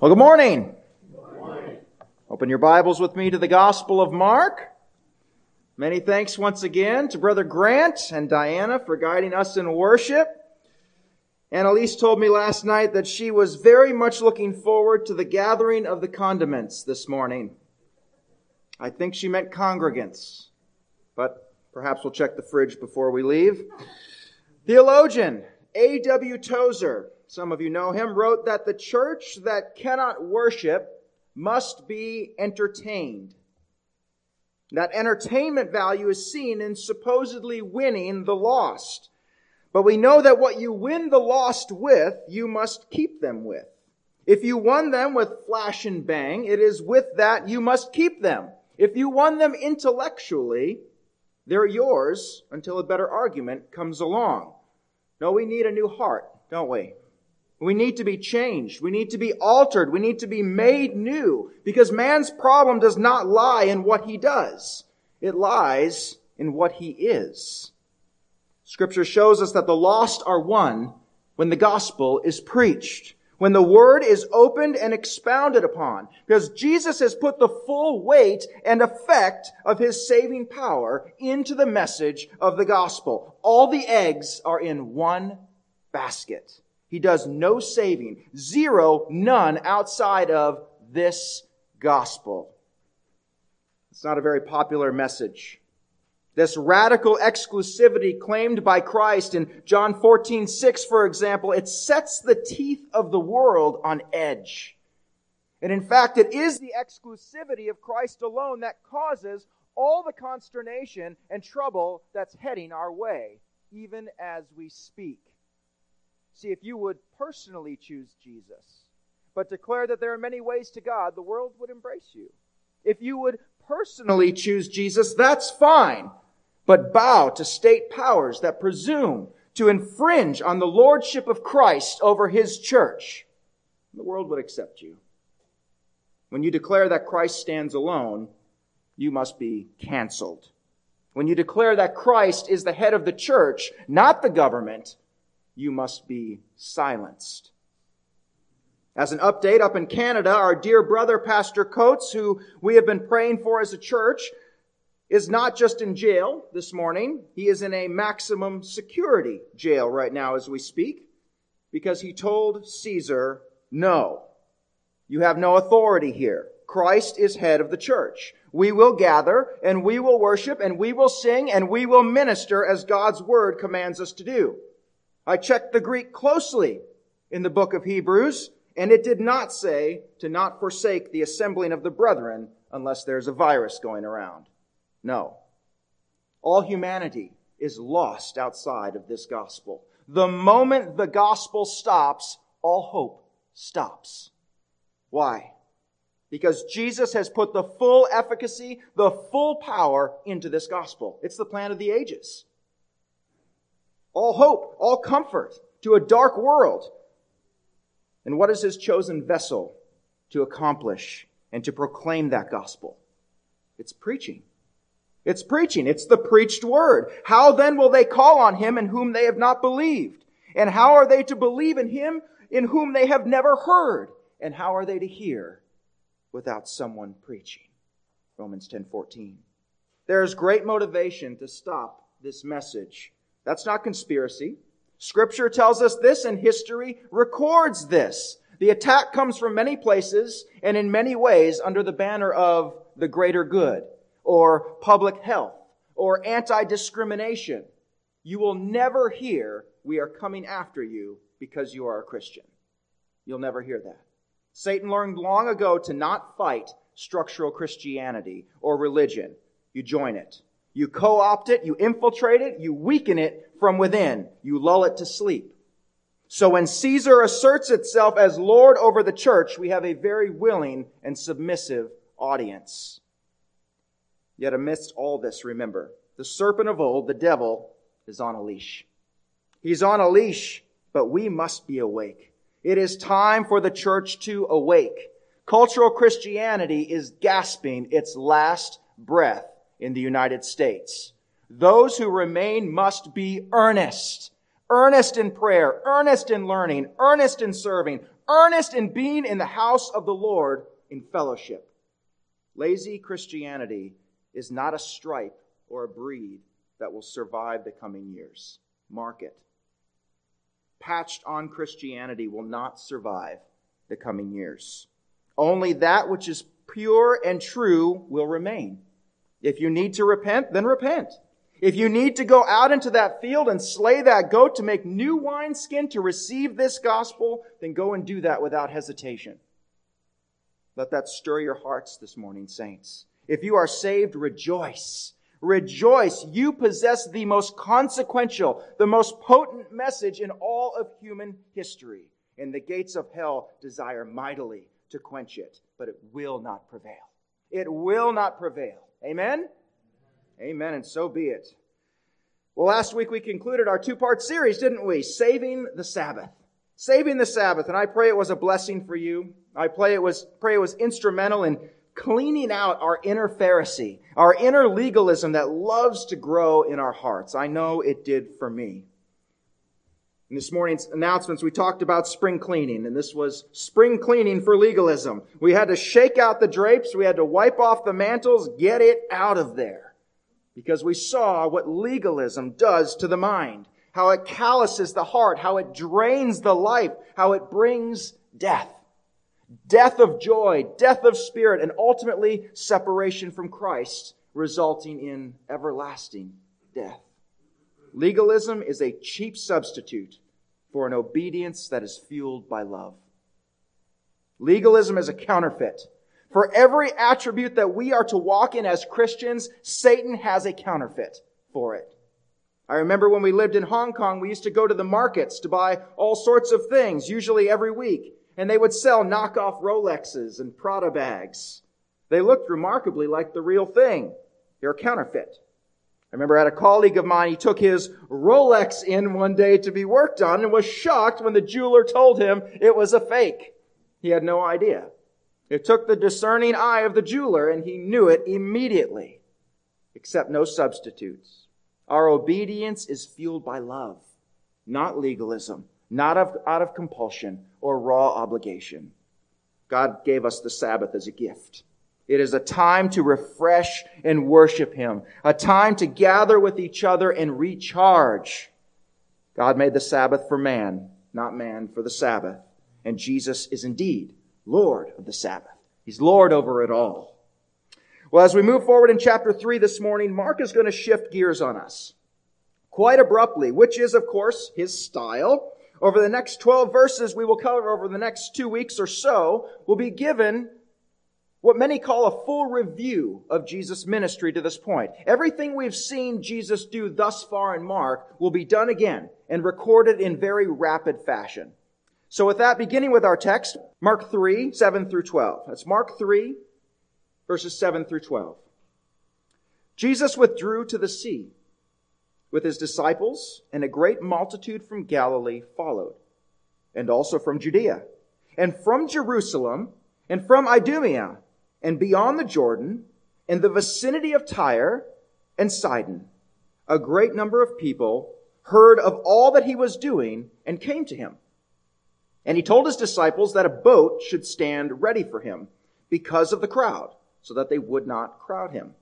Well, good morning. good morning. Open your Bibles with me to the Gospel of Mark. Many thanks once again to Brother Grant and Diana for guiding us in worship. Annalise told me last night that she was very much looking forward to the gathering of the condiments this morning. I think she meant congregants, but perhaps we'll check the fridge before we leave. Theologian A.W. Tozer some of you know him, wrote that the church that cannot worship must be entertained. That entertainment value is seen in supposedly winning the lost. But we know that what you win the lost with, you must keep them with. If you won them with flash and bang, it is with that you must keep them. If you won them intellectually, they're yours until a better argument comes along. No, we need a new heart, don't we? We need to be changed. We need to be altered. We need to be made new because man's problem does not lie in what he does. It lies in what he is. Scripture shows us that the lost are won when the gospel is preached, when the word is opened and expounded upon, because Jesus has put the full weight and effect of his saving power into the message of the gospel. All the eggs are in one basket. He does no saving. Zero, none outside of this gospel. It's not a very popular message. This radical exclusivity claimed by Christ in John 14, 6, for example, it sets the teeth of the world on edge. And in fact, it is the exclusivity of Christ alone that causes all the consternation and trouble that's heading our way, even as we speak. See, if you would personally choose Jesus, but declare that there are many ways to God, the world would embrace you. If you would personally choose Jesus, that's fine. But bow to state powers that presume to infringe on the lordship of Christ over his church, the world would accept you. When you declare that Christ stands alone, you must be canceled. When you declare that Christ is the head of the church, not the government, you must be silenced. As an update, up in Canada, our dear brother, Pastor Coates, who we have been praying for as a church, is not just in jail this morning. He is in a maximum security jail right now as we speak because he told Caesar, no, you have no authority here. Christ is head of the church. We will gather and we will worship and we will sing and we will minister as God's word commands us to do. I checked the Greek closely in the book of Hebrews, and it did not say to not forsake the assembling of the brethren unless there's a virus going around. No. All humanity is lost outside of this gospel. The moment the gospel stops, all hope stops. Why? Because Jesus has put the full efficacy, the full power into this gospel. It's the plan of the ages all hope, all comfort to a dark world. And what is his chosen vessel to accomplish and to proclaim that gospel? It's preaching. It's preaching. It's the preached word. How then will they call on him in whom they have not believed? And how are they to believe in him in whom they have never heard? And how are they to hear without someone preaching? Romans 10:14. There is great motivation to stop this message that's not conspiracy. Scripture tells us this and history records this. The attack comes from many places and in many ways under the banner of the greater good or public health or anti-discrimination. You will never hear, we are coming after you because you are a Christian. You'll never hear that. Satan learned long ago to not fight structural Christianity or religion. You join it. You co-opt it, you infiltrate it, you weaken it from within. You lull it to sleep. So when Caesar asserts itself as Lord over the church, we have a very willing and submissive audience. Yet amidst all this, remember, the serpent of old, the devil, is on a leash. He's on a leash, but we must be awake. It is time for the church to awake. Cultural Christianity is gasping its last breath in the United States. Those who remain must be earnest. Earnest in prayer, earnest in learning, earnest in serving, earnest in being in the house of the Lord in fellowship. Lazy Christianity is not a stripe or a breed that will survive the coming years. Mark it. Patched on Christianity will not survive the coming years. Only that which is pure and true will remain. If you need to repent, then repent. If you need to go out into that field and slay that goat to make new wineskin to receive this gospel, then go and do that without hesitation. Let that stir your hearts this morning, saints. If you are saved, rejoice. Rejoice. You possess the most consequential, the most potent message in all of human history. And the gates of hell desire mightily to quench it, but it will not prevail. It will not prevail. Amen? Amen, and so be it. Well, last week we concluded our two part series, didn't we? Saving the Sabbath. Saving the Sabbath, and I pray it was a blessing for you. I pray it was, pray it was instrumental in cleaning out our inner Pharisee, our inner legalism that loves to grow in our hearts. I know it did for me. In this morning's announcements, we talked about spring cleaning, and this was spring cleaning for legalism. We had to shake out the drapes, we had to wipe off the mantles, get it out of there. Because we saw what legalism does to the mind, how it calluses the heart, how it drains the life, how it brings death. Death of joy, death of spirit, and ultimately separation from Christ, resulting in everlasting death. Legalism is a cheap substitute for an obedience that is fueled by love. Legalism is a counterfeit. For every attribute that we are to walk in as Christians, Satan has a counterfeit for it. I remember when we lived in Hong Kong, we used to go to the markets to buy all sorts of things, usually every week, and they would sell knockoff Rolexes and Prada bags. They looked remarkably like the real thing. They're counterfeit. I remember I had a colleague of mine, he took his Rolex in one day to be worked on and was shocked when the jeweler told him it was a fake. He had no idea. It took the discerning eye of the jeweler and he knew it immediately. Except no substitutes. Our obedience is fueled by love, not legalism, not of, out of compulsion or raw obligation. God gave us the Sabbath as a gift. It is a time to refresh and worship Him, a time to gather with each other and recharge. God made the Sabbath for man, not man for the Sabbath. And Jesus is indeed Lord of the Sabbath. He's Lord over it all. Well, as we move forward in chapter 3 this morning, Mark is going to shift gears on us quite abruptly, which is, of course, his style. Over the next 12 verses we will cover over the next two weeks or so, will be given what many call a full review of Jesus' ministry to this point. Everything we've seen Jesus do thus far in Mark will be done again and recorded in very rapid fashion. So with that, beginning with our text, Mark 3, 7 through 12. That's Mark 3, verses 7 through 12. Jesus withdrew to the sea with his disciples, and a great multitude from Galilee followed, and also from Judea, and from Jerusalem, and from Idumea, and beyond the Jordan, in the vicinity of Tyre and Sidon, a great number of people heard of all that he was doing and came to him. And he told his disciples that a boat should stand ready for him because of the crowd, so that they would not crowd him.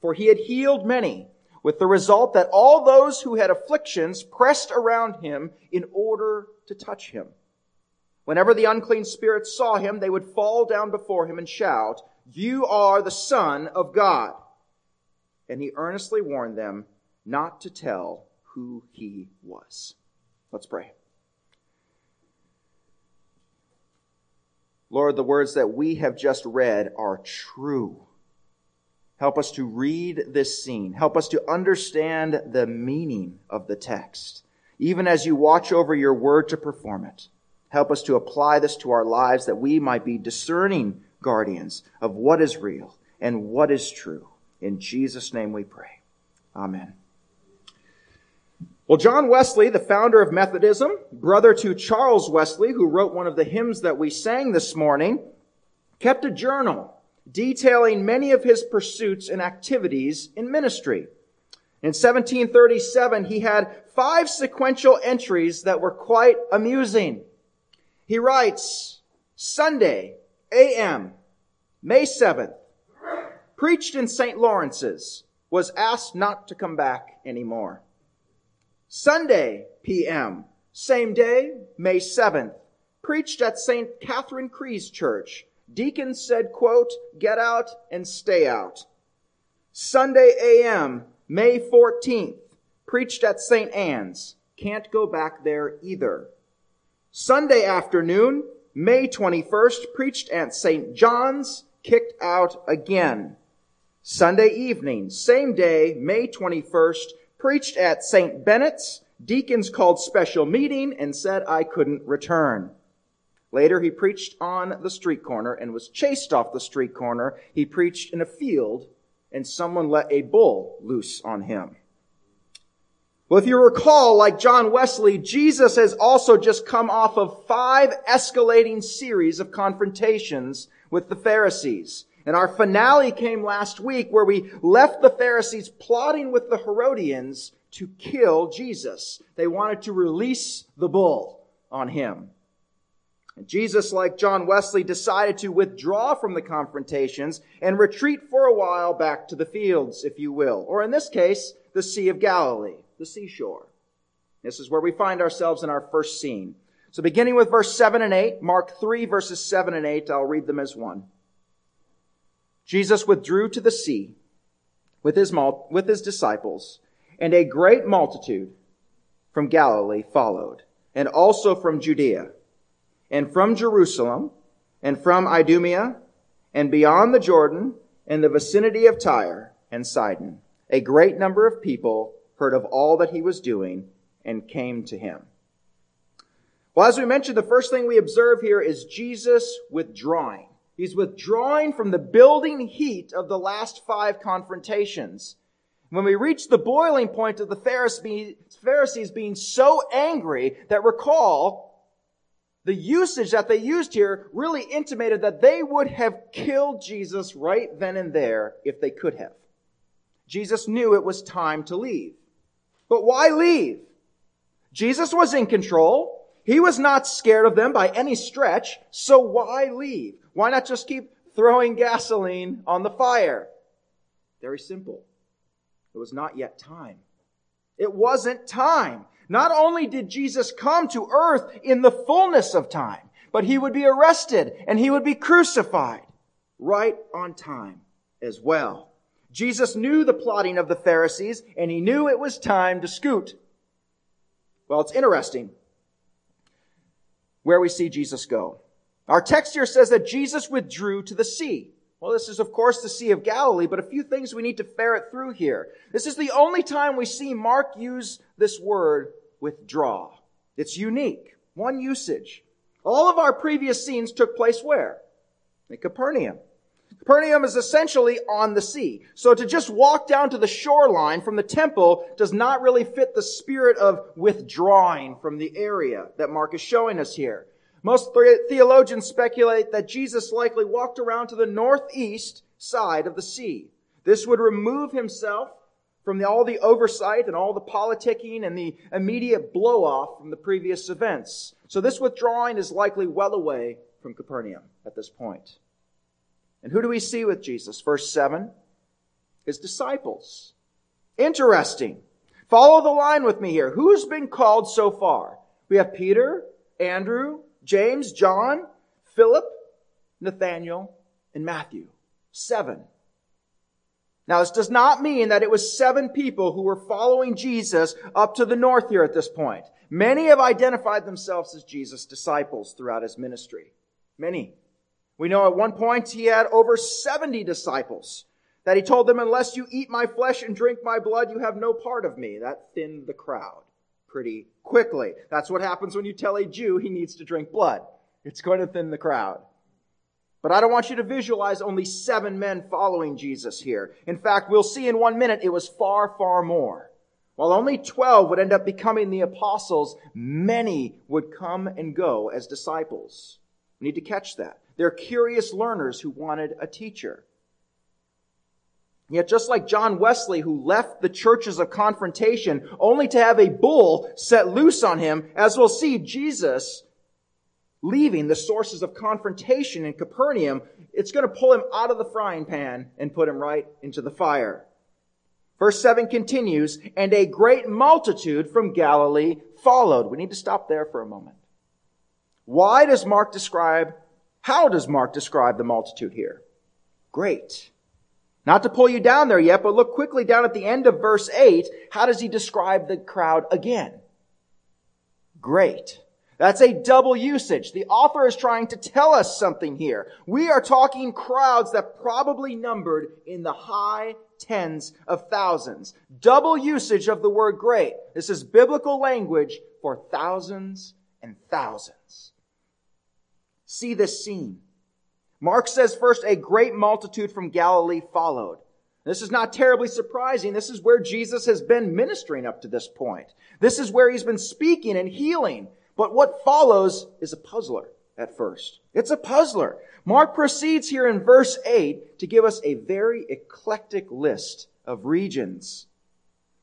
For he had healed many, with the result that all those who had afflictions pressed around him in order to touch him. Whenever the unclean spirits saw him, they would fall down before him and shout, you are the Son of God. And he earnestly warned them not to tell who he was. Let's pray. Lord, the words that we have just read are true. Help us to read this scene. Help us to understand the meaning of the text, even as you watch over your word to perform it. Help us to apply this to our lives that we might be discerning guardians of what is real and what is true. In Jesus' name we pray. Amen. Well, John Wesley, the founder of Methodism, brother to Charles Wesley, who wrote one of the hymns that we sang this morning, kept a journal detailing many of his pursuits and activities in ministry. In 1737, he had five sequential entries that were quite amusing. He writes, Sunday, a.m., May 7th, preached in St. Lawrence's, was asked not to come back anymore. Sunday, p.m., same day, May 7th, preached at St. Catherine Cree's Church. Deacon said, quote, get out and stay out. Sunday a.m., May 14th, preached at St. Anne's. Can't go back there either. Sunday afternoon, May 21st, preached at St. John's, kicked out again. Sunday evening, same day, May 21st, preached at St. Bennett's. Deacons called special meeting and said I couldn't return. Later, he preached on the street corner and was chased off the street corner. He preached in a field and someone let a bull loose on him. Well, if you recall, like John Wesley, Jesus has also just come off of five escalating series of confrontations with the Pharisees. And our finale came last week where we left the Pharisees plotting with the Herodians to kill Jesus. They wanted to release the bull on him. And Jesus, like John Wesley, decided to withdraw from the confrontations and retreat for a while back to the fields, if you will, or in this case, the Sea of Galilee, the seashore. This is where we find ourselves in our first scene. So beginning with verse 7 and 8, Mark 3 verses 7 and 8, I'll read them as one. Jesus withdrew to the sea with his, with his disciples, and a great multitude from Galilee followed, and also from Judea and from Jerusalem, and from Idumea, and beyond the Jordan, in the vicinity of Tyre and Sidon. A great number of people heard of all that he was doing and came to him. Well, as we mentioned, the first thing we observe here is Jesus withdrawing. He's withdrawing from the building heat of the last five confrontations. When we reach the boiling point of the Pharisees being so angry that recall, the usage that they used here really intimated that they would have killed Jesus right then and there if they could have. Jesus knew it was time to leave. But why leave? Jesus was in control. He was not scared of them by any stretch. So why leave? Why not just keep throwing gasoline on the fire? Very simple. It was not yet time. It wasn't time. Not only did Jesus come to earth in the fullness of time, but he would be arrested and he would be crucified right on time as well. Jesus knew the plotting of the Pharisees and he knew it was time to scoot. Well, it's interesting where we see Jesus go. Our text here says that Jesus withdrew to the sea. Well, this is, of course, the Sea of Galilee, but a few things we need to ferret through here. This is the only time we see Mark use this word, withdraw. It's unique. One usage. All of our previous scenes took place where? In Capernaum. Capernaum is essentially on the sea. So to just walk down to the shoreline from the temple does not really fit the spirit of withdrawing from the area that Mark is showing us here. Most theologians speculate that Jesus likely walked around to the northeast side of the sea. This would remove himself from the, all the oversight and all the politicking and the immediate blow off from the previous events. So this withdrawing is likely well away from Capernaum at this point. And who do we see with Jesus? Verse 7 His disciples. Interesting. Follow the line with me here. Who's been called so far? We have Peter, Andrew, James, John, Philip, Nathaniel, and Matthew. Seven. Now, this does not mean that it was seven people who were following Jesus up to the north here at this point. Many have identified themselves as Jesus' disciples throughout his ministry. Many. We know at one point he had over 70 disciples that he told them, unless you eat my flesh and drink my blood, you have no part of me. That thinned the crowd pretty quickly. That's what happens when you tell a Jew he needs to drink blood. It's going to thin the crowd. But I don't want you to visualize only seven men following Jesus here. In fact, we'll see in one minute it was far, far more. While only 12 would end up becoming the apostles, many would come and go as disciples. We need to catch that. They're curious learners who wanted a teacher. Yet just like John Wesley, who left the churches of confrontation only to have a bull set loose on him, as we'll see, Jesus leaving the sources of confrontation in Capernaum, it's going to pull him out of the frying pan and put him right into the fire. Verse 7 continues, and a great multitude from Galilee followed. We need to stop there for a moment. Why does Mark describe, how does Mark describe the multitude here? Great. Not to pull you down there yet, but look quickly down at the end of verse 8. How does he describe the crowd again? Great. That's a double usage. The author is trying to tell us something here. We are talking crowds that probably numbered in the high tens of thousands. Double usage of the word great. This is biblical language for thousands and thousands. See this scene. Mark says first, a great multitude from Galilee followed. This is not terribly surprising. This is where Jesus has been ministering up to this point. This is where he's been speaking and healing. But what follows is a puzzler at first. It's a puzzler. Mark proceeds here in verse 8 to give us a very eclectic list of regions.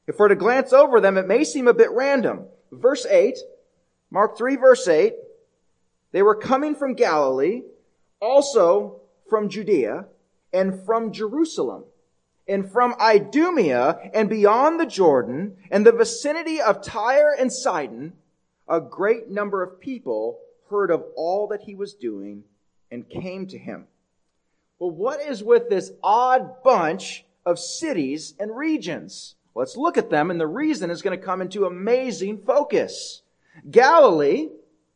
If we're to glance over them, it may seem a bit random. Verse 8, Mark 3 verse 8, they were coming from Galilee, also from Judea, and from Jerusalem, and from Idumea, and beyond the Jordan, and the vicinity of Tyre and Sidon, a great number of people heard of all that he was doing and came to him. Well, what is with this odd bunch of cities and regions? Let's look at them, and the reason is going to come into amazing focus. Galilee,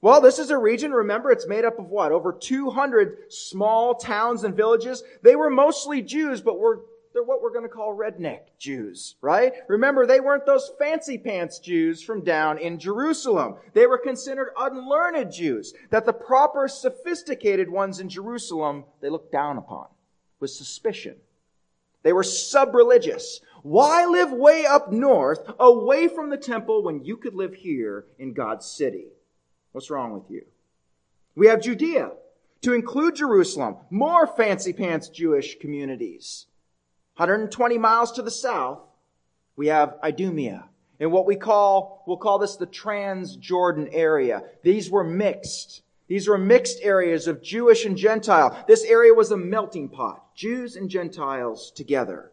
well, this is a region, remember, it's made up of what? Over 200 small towns and villages. They were mostly Jews, but were they're what we're going to call redneck Jews, right? Remember, they weren't those fancy pants Jews from down in Jerusalem. They were considered unlearned Jews, that the proper sophisticated ones in Jerusalem, they looked down upon with suspicion. They were sub-religious. Why live way up north, away from the temple, when you could live here in God's city? What's wrong with you? We have Judea, to include Jerusalem, more fancy pants Jewish communities. 120 miles to the south, we have Idumea. And what we call, we'll call this the Transjordan area. These were mixed. These were mixed areas of Jewish and Gentile. This area was a melting pot. Jews and Gentiles together.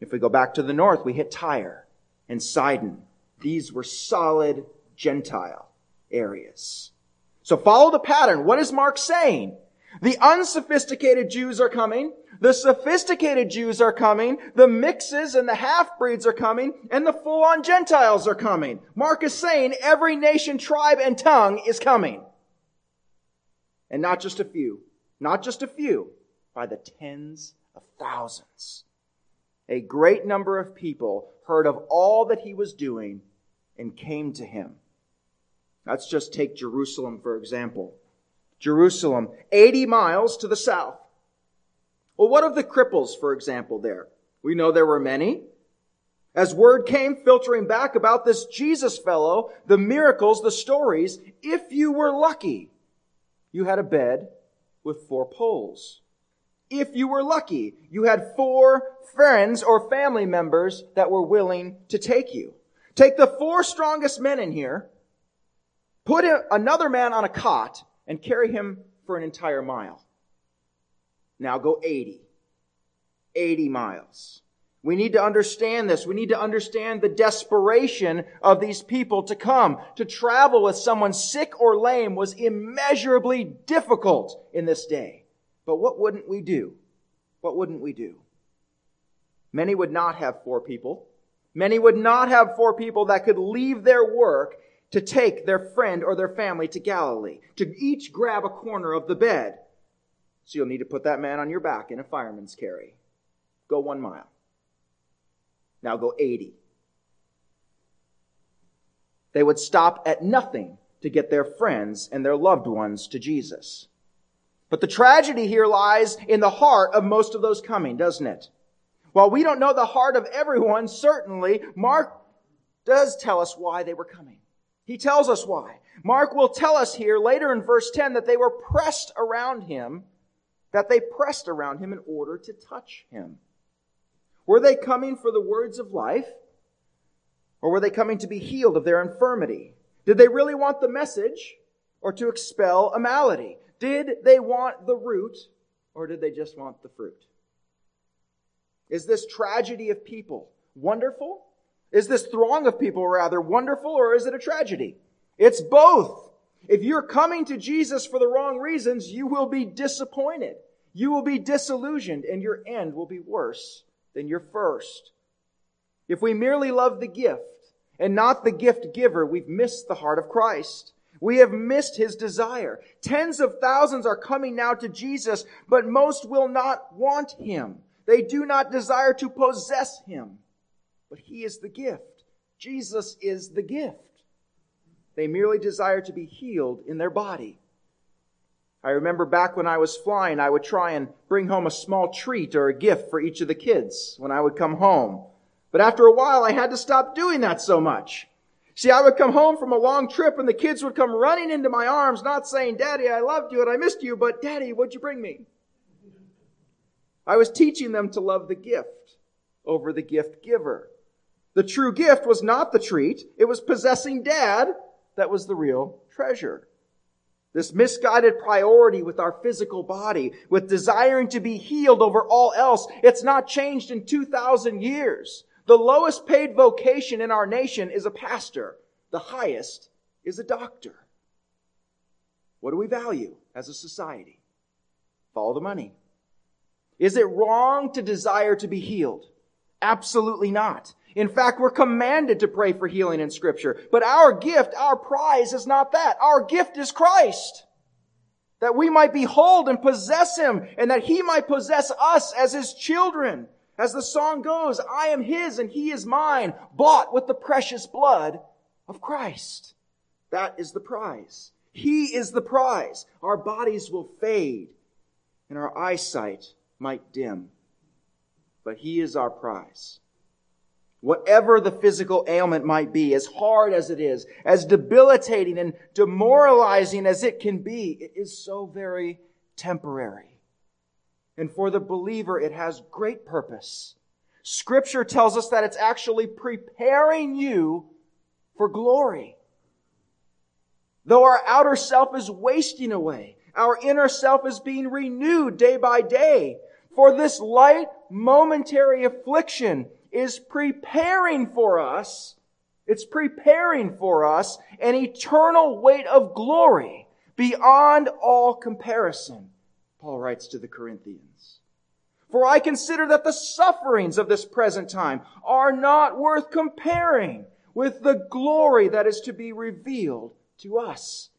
If we go back to the north, we hit Tyre and Sidon. These were solid Gentile areas. So follow the pattern. What is Mark saying? The unsophisticated Jews are coming. The sophisticated Jews are coming. The mixes and the half-breeds are coming. And the full-on Gentiles are coming. Mark is saying every nation, tribe, and tongue is coming. And not just a few. Not just a few. By the tens of thousands. A great number of people heard of all that he was doing and came to him. Let's just take Jerusalem, for example. Jerusalem, 80 miles to the south. Well, what of the cripples, for example, there? We know there were many. As word came filtering back about this Jesus fellow, the miracles, the stories, if you were lucky, you had a bed with four poles. If you were lucky, you had four friends or family members that were willing to take you. Take the four strongest men in here, put another man on a cot, and carry him for an entire mile. Now go 80. 80 miles. We need to understand this. We need to understand the desperation of these people to come. To travel with someone sick or lame was immeasurably difficult in this day. But what wouldn't we do? What wouldn't we do? Many would not have four people. Many would not have four people that could leave their work to take their friend or their family to Galilee, to each grab a corner of the bed. So you'll need to put that man on your back in a fireman's carry. Go one mile. Now go 80. They would stop at nothing to get their friends and their loved ones to Jesus. But the tragedy here lies in the heart of most of those coming, doesn't it? While we don't know the heart of everyone, certainly, Mark does tell us why they were coming. He tells us why. Mark will tell us here later in verse 10 that they were pressed around him, that they pressed around him in order to touch him. Were they coming for the words of life? Or were they coming to be healed of their infirmity? Did they really want the message? or to expel a malady? Did they want the root or did they just want the fruit? Is this tragedy of people wonderful? Is this throng of people rather wonderful or is it a tragedy? It's both. If you're coming to Jesus for the wrong reasons, you will be disappointed. You will be disillusioned and your end will be worse than your first. If we merely love the gift and not the gift giver, we've missed the heart of Christ. We have missed his desire. Tens of thousands are coming now to Jesus, but most will not want him. They do not desire to possess him. But he is the gift. Jesus is the gift. They merely desire to be healed in their body. I remember back when I was flying, I would try and bring home a small treat or a gift for each of the kids when I would come home. But after a while, I had to stop doing that so much. See, I would come home from a long trip and the kids would come running into my arms, not saying, Daddy, I loved you and I missed you, but Daddy, what'd you bring me? I was teaching them to love the gift over the gift giver. The true gift was not the treat. It was possessing dad that was the real treasure. This misguided priority with our physical body, with desiring to be healed over all else, it's not changed in 2,000 years. The lowest paid vocation in our nation is a pastor. The highest is a doctor. What do we value as a society? Follow the money. Is it wrong to desire to be healed? Absolutely not. In fact, we're commanded to pray for healing in scripture. But our gift, our prize is not that. Our gift is Christ. That we might behold and possess him and that he might possess us as his children. As the song goes, I am his and he is mine, bought with the precious blood of Christ. That is the prize. He is the prize. Our bodies will fade and our eyesight might dim. But he is our prize. Whatever the physical ailment might be, as hard as it is, as debilitating and demoralizing as it can be, it is so very temporary. And for the believer, it has great purpose. Scripture tells us that it's actually preparing you for glory. Though our outer self is wasting away, our inner self is being renewed day by day. For this light, momentary affliction is preparing for us, it's preparing for us an eternal weight of glory beyond all comparison Paul writes to the Corinthians. For I consider that the sufferings of this present time are not worth comparing with the glory that is to be revealed to us.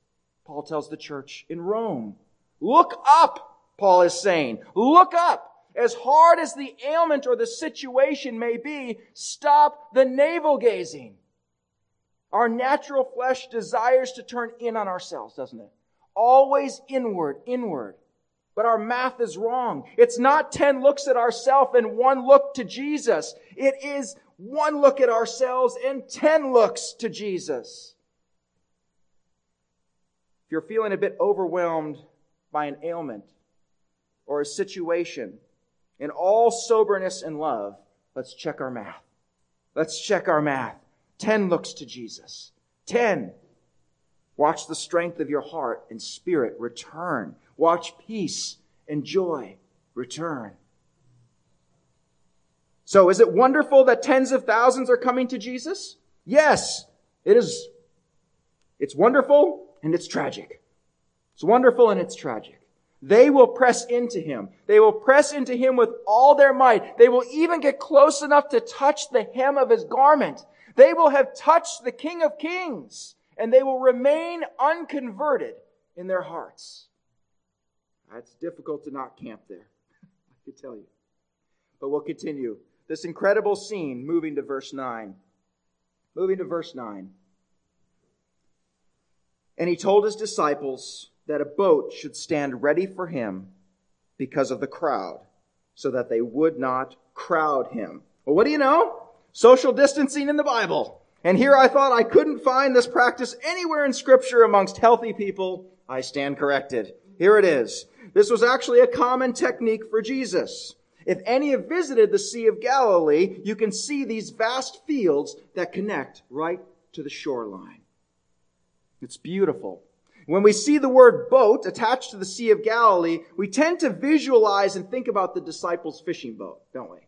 Paul tells the church in Rome. Look up, Paul is saying. Look up. As hard as the ailment or the situation may be, stop the navel gazing. Our natural flesh desires to turn in on ourselves, doesn't it? Always inward, inward. But our math is wrong. It's not 10 looks at ourselves and one look to Jesus. It is one look at ourselves and 10 looks to Jesus. If you're feeling a bit overwhelmed by an ailment or a situation, in all soberness and love, let's check our math. Let's check our math. 10 looks to Jesus. 10. Watch the strength of your heart and spirit return. Watch peace and joy return. So is it wonderful that tens of thousands are coming to Jesus? Yes, it is. It's wonderful and it's tragic. It's wonderful and it's tragic. They will press into him. They will press into him with all their might. They will even get close enough to touch the hem of his garment. They will have touched the King of Kings and they will remain unconverted in their hearts. It's difficult to not camp there, I can tell you. But we'll continue. This incredible scene, moving to verse 9. Moving to verse 9. And he told his disciples that a boat should stand ready for him because of the crowd, so that they would not crowd him. Well, what do you know? Social distancing in the Bible. And here I thought I couldn't find this practice anywhere in Scripture amongst healthy people. I stand corrected. Here it is. This was actually a common technique for Jesus. If any have visited the Sea of Galilee, you can see these vast fields that connect right to the shoreline. It's beautiful. When we see the word boat attached to the Sea of Galilee, we tend to visualize and think about the disciples' fishing boat, don't we?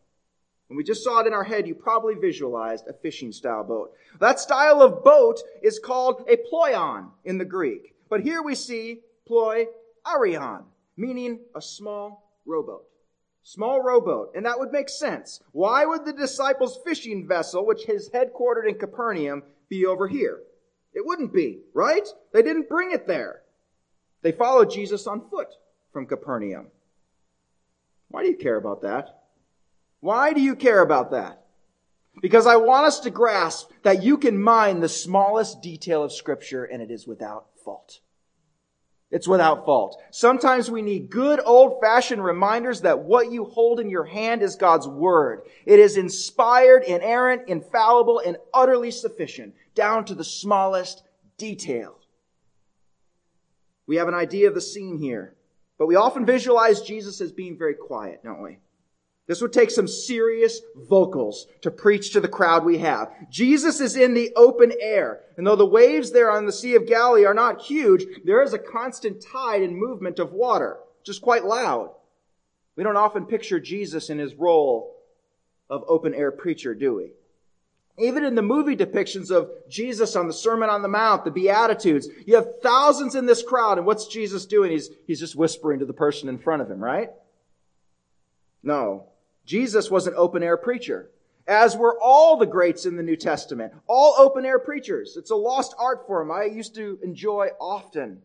When we just saw it in our head, you probably visualized a fishing style boat. That style of boat is called a ploion in the Greek. But here we see ploi arion, meaning a small rowboat. Small rowboat. And that would make sense. Why would the disciples' fishing vessel, which is headquartered in Capernaum, be over here? It wouldn't be, right? They didn't bring it there. They followed Jesus on foot from Capernaum. Why do you care about that? Why do you care about that? Because I want us to grasp that you can mine the smallest detail of Scripture and it is without fault. It's without fault. Sometimes we need good old fashioned reminders that what you hold in your hand is God's Word. It is inspired, inerrant, infallible, and utterly sufficient, down to the smallest detail. We have an idea of the scene here, but we often visualize Jesus as being very quiet, don't we? This would take some serious vocals to preach to the crowd we have. Jesus is in the open air. And though the waves there on the Sea of Galilee are not huge, there is a constant tide and movement of water, just quite loud. We don't often picture Jesus in his role of open air preacher, do we? Even in the movie depictions of Jesus on the Sermon on the Mount, the Beatitudes, you have thousands in this crowd, and what's Jesus doing? He's, he's just whispering to the person in front of him, right? No. Jesus was an open air preacher, as were all the greats in the New Testament, all open air preachers. It's a lost art form I used to enjoy often.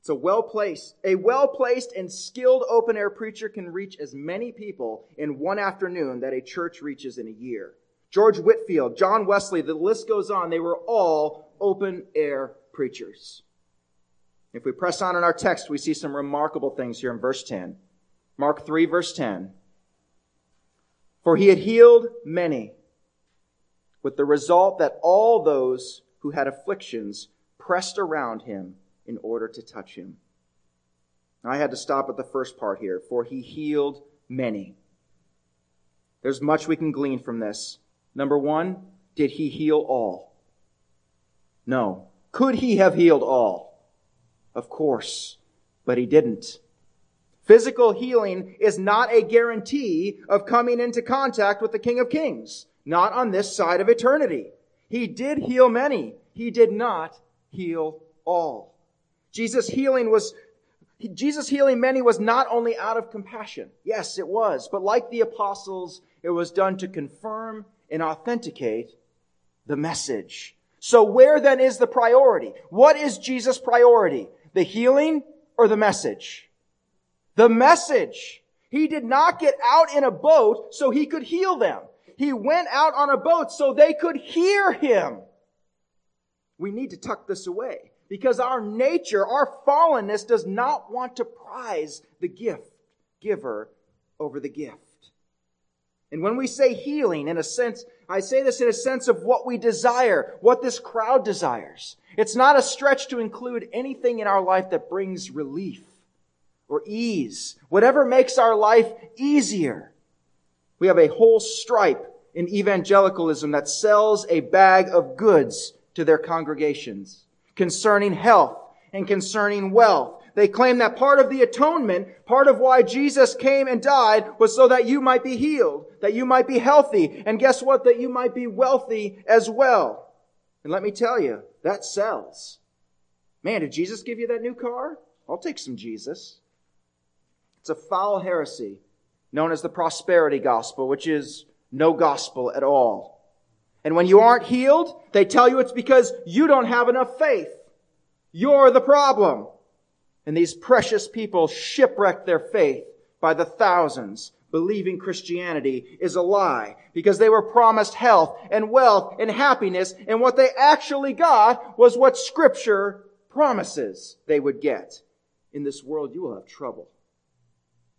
It's a well placed, a well placed and skilled open air preacher can reach as many people in one afternoon that a church reaches in a year. George Whitefield, John Wesley, the list goes on. They were all open air preachers. If we press on in our text, we see some remarkable things here in verse 10. Mark 3, verse 10. For he had healed many, with the result that all those who had afflictions pressed around him in order to touch him. I had to stop at the first part here, for he healed many. There's much we can glean from this. Number one, did he heal all? No. Could he have healed all? Of course, but he didn't. Physical healing is not a guarantee of coming into contact with the King of Kings. Not on this side of eternity. He did heal many. He did not heal all. Jesus healing was, Jesus healing many was not only out of compassion. Yes, it was. But like the apostles, it was done to confirm and authenticate the message. So where then is the priority? What is Jesus' priority? The healing or the message? The message. He did not get out in a boat so he could heal them. He went out on a boat so they could hear him. We need to tuck this away because our nature, our fallenness does not want to prize the gift giver over the gift. And when we say healing, in a sense, I say this in a sense of what we desire, what this crowd desires. It's not a stretch to include anything in our life that brings relief or ease, whatever makes our life easier. We have a whole stripe in evangelicalism that sells a bag of goods to their congregations concerning health and concerning wealth. They claim that part of the atonement, part of why Jesus came and died was so that you might be healed, that you might be healthy, and guess what? That you might be wealthy as well. And let me tell you, that sells. Man, did Jesus give you that new car? I'll take some Jesus. It's a foul heresy known as the prosperity gospel, which is no gospel at all. And when you aren't healed, they tell you it's because you don't have enough faith. You're the problem. And these precious people shipwreck their faith by the thousands, believing Christianity is a lie because they were promised health and wealth and happiness, and what they actually got was what Scripture promises they would get. In this world, you will have trouble.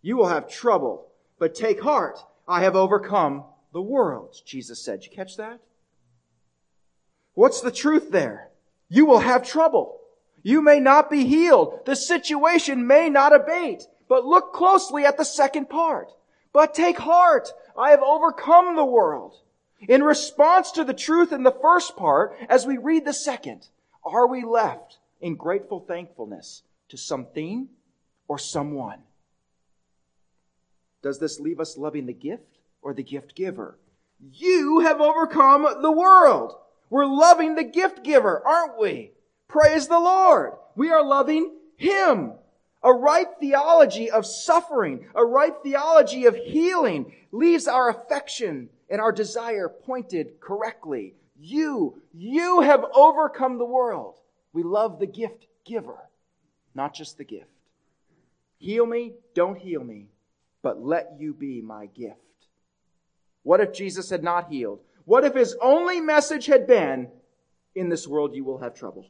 You will have trouble, but take heart. I have overcome the world, Jesus said. Did you catch that? What's the truth there? You will have trouble. You may not be healed. The situation may not abate. But look closely at the second part. But take heart. I have overcome the world. In response to the truth in the first part, as we read the second, are we left in grateful thankfulness to something or someone. Does this leave us loving the gift or the gift giver? You have overcome the world. We're loving the gift giver, aren't we? Praise the Lord. We are loving Him. A right theology of suffering, a right theology of healing leaves our affection and our desire pointed correctly. You, you have overcome the world. We love the gift giver, not just the gift. Heal me, don't heal me, but let you be my gift. What if Jesus had not healed? What if his only message had been, in this world you will have trouble?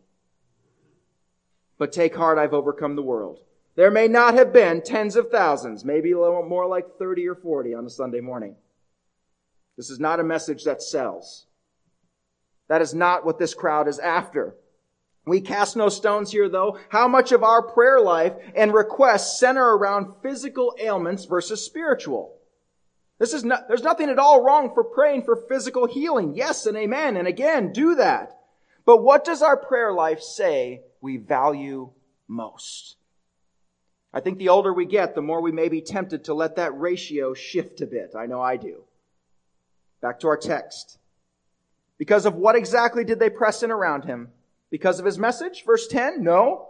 But take heart, I've overcome the world. There may not have been tens of thousands, maybe a little more like 30 or 40 on a Sunday morning. This is not a message that sells. That is not what this crowd is after. We cast no stones here though. How much of our prayer life and requests center around physical ailments versus spiritual? This is not, there's nothing at all wrong for praying for physical healing. Yes and amen. And again, do that. But what does our prayer life say we value most? I think the older we get, the more we may be tempted to let that ratio shift a bit. I know I do. Back to our text. Because of what exactly did they press in around him? Because of his message? Verse 10? No.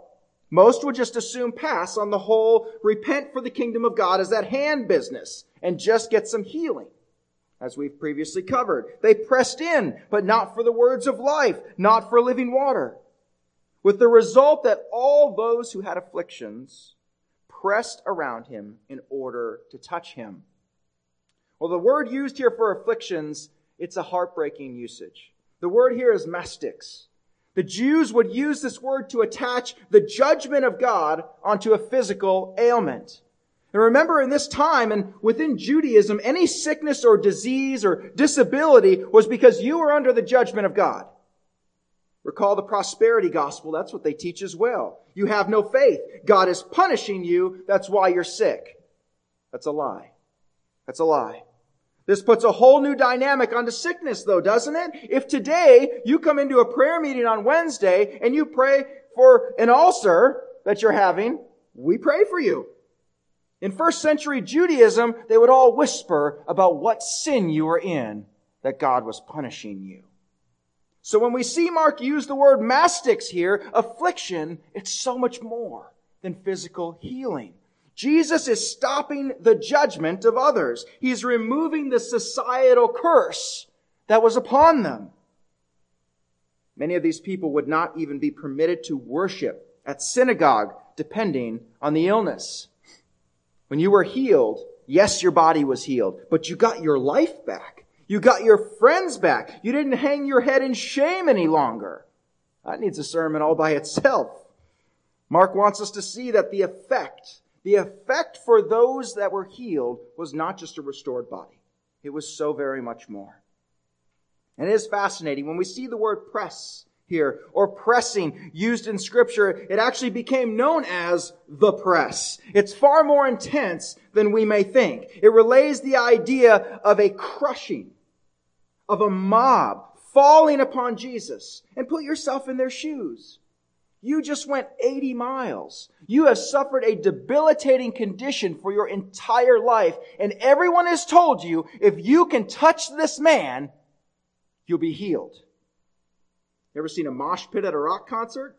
Most would just assume pass on the whole repent for the kingdom of God as that hand business and just get some healing. As we've previously covered. They pressed in, but not for the words of life, not for living water. With the result that all those who had afflictions pressed around him in order to touch him. Well, the word used here for afflictions, it's a heartbreaking usage. The word here is mastix. The Jews would use this word to attach the judgment of God onto a physical ailment. And remember in this time and within Judaism, any sickness or disease or disability was because you were under the judgment of God. Recall the prosperity gospel. That's what they teach as well. You have no faith. God is punishing you. That's why you're sick. That's a lie. That's a lie. This puts a whole new dynamic onto sickness though, doesn't it? If today you come into a prayer meeting on Wednesday and you pray for an ulcer that you're having, we pray for you. In first century Judaism, they would all whisper about what sin you were in that God was punishing you. So when we see Mark use the word mastix here, affliction, it's so much more than physical healing. Jesus is stopping the judgment of others. He's removing the societal curse that was upon them. Many of these people would not even be permitted to worship at synagogue depending on the illness. When you were healed, yes, your body was healed, but you got your life back. You got your friends back. You didn't hang your head in shame any longer. That needs a sermon all by itself. Mark wants us to see that the effect, the effect for those that were healed was not just a restored body. It was so very much more. And it is fascinating when we see the word press here or pressing used in scripture, it actually became known as the press. It's far more intense than we may think. It relays the idea of a crushing, of a mob falling upon Jesus. And put yourself in their shoes. You just went 80 miles. You have suffered a debilitating condition for your entire life. And everyone has told you, if you can touch this man, you'll be healed. Ever seen a mosh pit at a rock concert?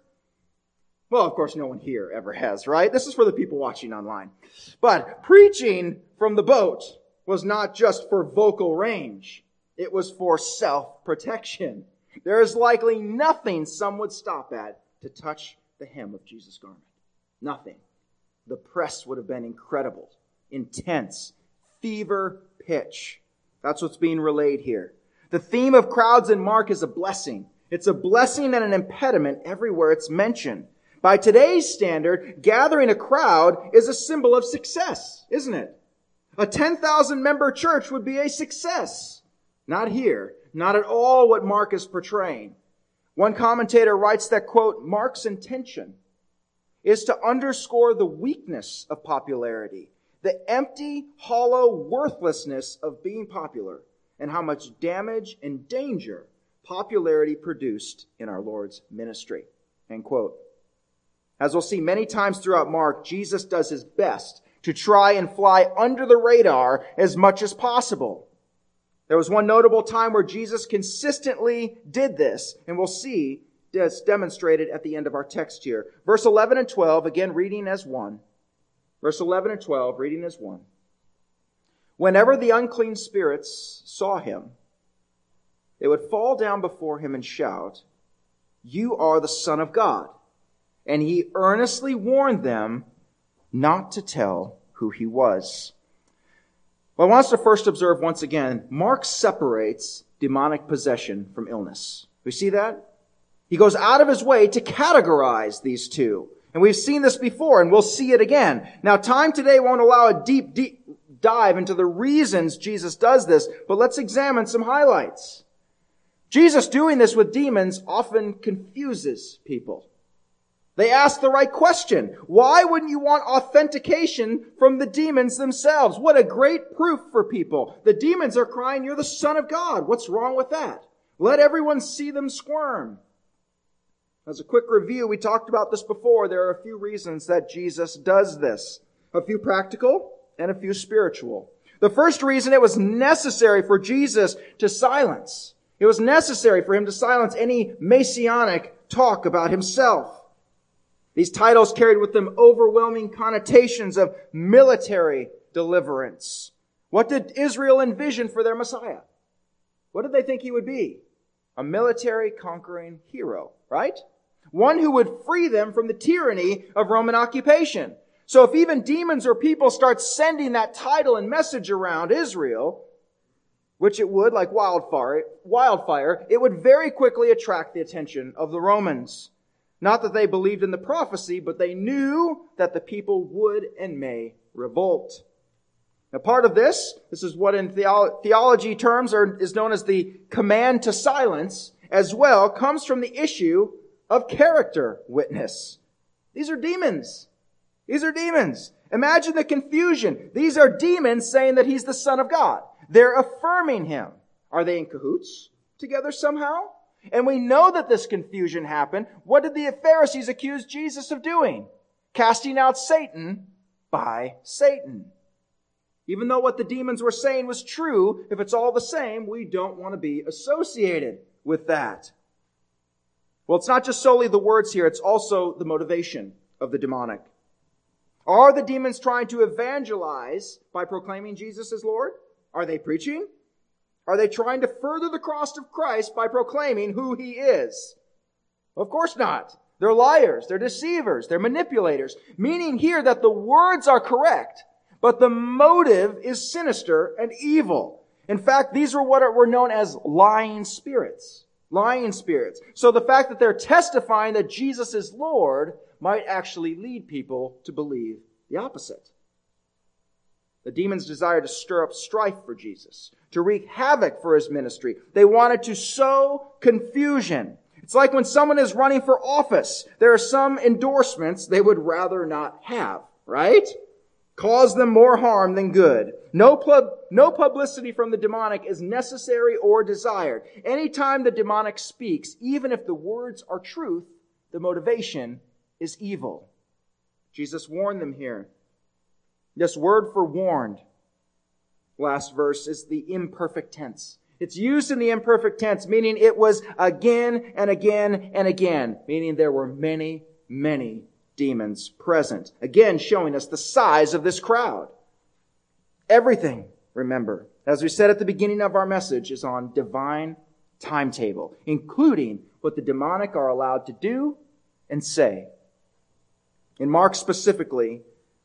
Well, of course, no one here ever has, right? This is for the people watching online. But preaching from the boat was not just for vocal range. It was for self-protection. There is likely nothing some would stop at to touch the hem of Jesus' garment. Nothing. The press would have been incredible, intense, fever pitch. That's what's being relayed here. The theme of crowds in Mark is a blessing. It's a blessing and an impediment everywhere it's mentioned. By today's standard, gathering a crowd is a symbol of success, isn't it? A 10,000 member church would be a success. Not here. Not at all what Mark is portraying. One commentator writes that, quote, Mark's intention is to underscore the weakness of popularity, the empty, hollow worthlessness of being popular, and how much damage and danger popularity produced in our Lord's ministry. End quote. As we'll see many times throughout Mark, Jesus does his best to try and fly under the radar as much as possible. There was one notable time where Jesus consistently did this, and we'll see this demonstrated at the end of our text here. Verse 11 and 12, again reading as one. Verse 11 and 12, reading as one. Whenever the unclean spirits saw him, they would fall down before him and shout, You are the Son of God. And he earnestly warned them not to tell who he was. Well, I want us to first observe once again, Mark separates demonic possession from illness. We see that? He goes out of his way to categorize these two. And we've seen this before and we'll see it again. Now time today won't allow a deep, deep dive into the reasons Jesus does this, but let's examine some highlights. Jesus doing this with demons often confuses people. They ask the right question. Why wouldn't you want authentication from the demons themselves? What a great proof for people. The demons are crying, you're the son of God. What's wrong with that? Let everyone see them squirm. As a quick review, we talked about this before. There are a few reasons that Jesus does this. A few practical and a few spiritual. The first reason it was necessary for Jesus to silence. It was necessary for him to silence any messianic talk about himself. These titles carried with them overwhelming connotations of military deliverance. What did Israel envision for their Messiah? What did they think he would be? A military conquering hero, right? One who would free them from the tyranny of Roman occupation. So if even demons or people start sending that title and message around Israel, which it would like wildfire, wildfire, it would very quickly attract the attention of the Romans. Not that they believed in the prophecy, but they knew that the people would and may revolt. Now, part of this, this is what in theology terms are, is known as the command to silence, as well, comes from the issue of character witness. These are demons. These are demons. Imagine the confusion. These are demons saying that he's the son of God. They're affirming him. Are they in cahoots together somehow? And we know that this confusion happened. What did the Pharisees accuse Jesus of doing? Casting out Satan by Satan. Even though what the demons were saying was true, if it's all the same, we don't want to be associated with that. Well, it's not just solely the words here, it's also the motivation of the demonic. Are the demons trying to evangelize by proclaiming Jesus as Lord? Are they preaching? Are they trying to further the cross of Christ by proclaiming who he is? Of course not. They're liars. They're deceivers. They're manipulators. Meaning here that the words are correct, but the motive is sinister and evil. In fact, these were what were known as lying spirits. Lying spirits. So the fact that they're testifying that Jesus is Lord might actually lead people to believe the opposite. The demons desire to stir up strife for Jesus, to wreak havoc for his ministry. They wanted to sow confusion. It's like when someone is running for office. There are some endorsements they would rather not have, right? Cause them more harm than good. No, pub, no publicity from the demonic is necessary or desired. Anytime the demonic speaks, even if the words are truth, the motivation is evil. Jesus warned them here. This word for warned, last verse, is the imperfect tense. It's used in the imperfect tense, meaning it was again and again and again, meaning there were many, many demons present. Again, showing us the size of this crowd. Everything, remember, as we said at the beginning of our message, is on divine timetable, including what the demonic are allowed to do and say. In Mark specifically,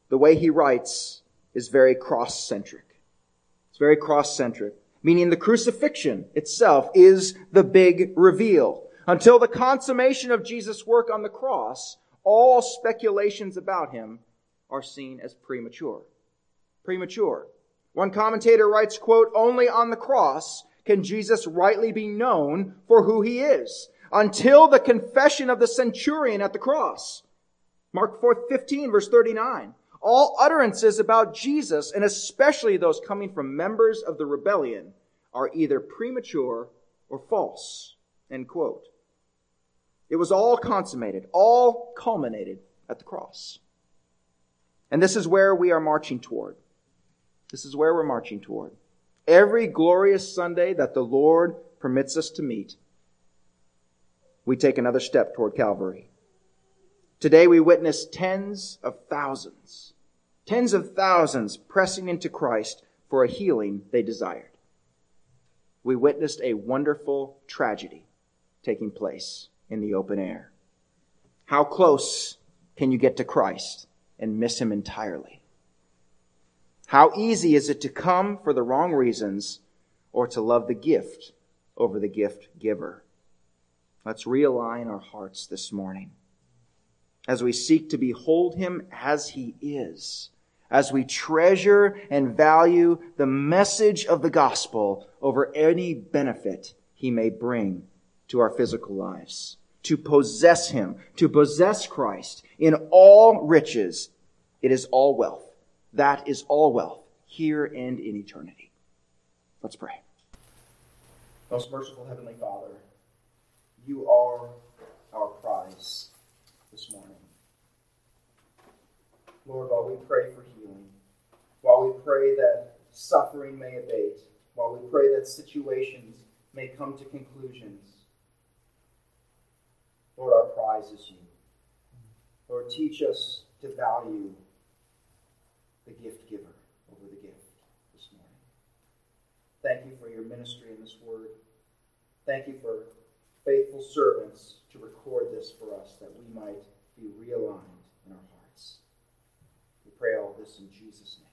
the way he writes is very cross centric. It's very cross centric, meaning the crucifixion itself is the big reveal. Until the consummation of Jesus' work on the cross, all speculations about him are seen as premature. Premature. One commentator writes, quote, only on the cross can Jesus rightly be known for who he is until the confession of the centurion at the cross. Mark 4, 15, verse 39 all utterances about Jesus, and especially those coming from members of the rebellion, are either premature or false. End quote. It was all consummated, all culminated at the cross. And this is where we are marching toward. This is where we're marching toward. Every glorious Sunday that the Lord permits us to meet, we take another step toward Calvary. Today we witness tens of thousands, tens of thousands pressing into Christ for a healing they desired. We witnessed a wonderful tragedy taking place in the open air. How close can you get to Christ and miss him entirely? How easy is it to come for the wrong reasons or to love the gift over the gift giver? Let's realign our hearts this morning as we seek to behold him as he is, as we treasure and value the message of the gospel over any benefit he may bring to our physical lives. To possess him, to possess Christ in all riches, it is all wealth. That is all wealth, here and in eternity. Let's pray. Most merciful Heavenly Father, you are our prize this morning. Lord, while we pray for healing, while we pray that suffering may abate, while we pray that situations may come to conclusions, Lord, our prize is you. Lord, teach us to value the gift giver over the gift this morning. Thank you for your ministry in this word. Thank you for faithful servants to record this for us that we might be realigned in our hearts. We pray all this in Jesus' name.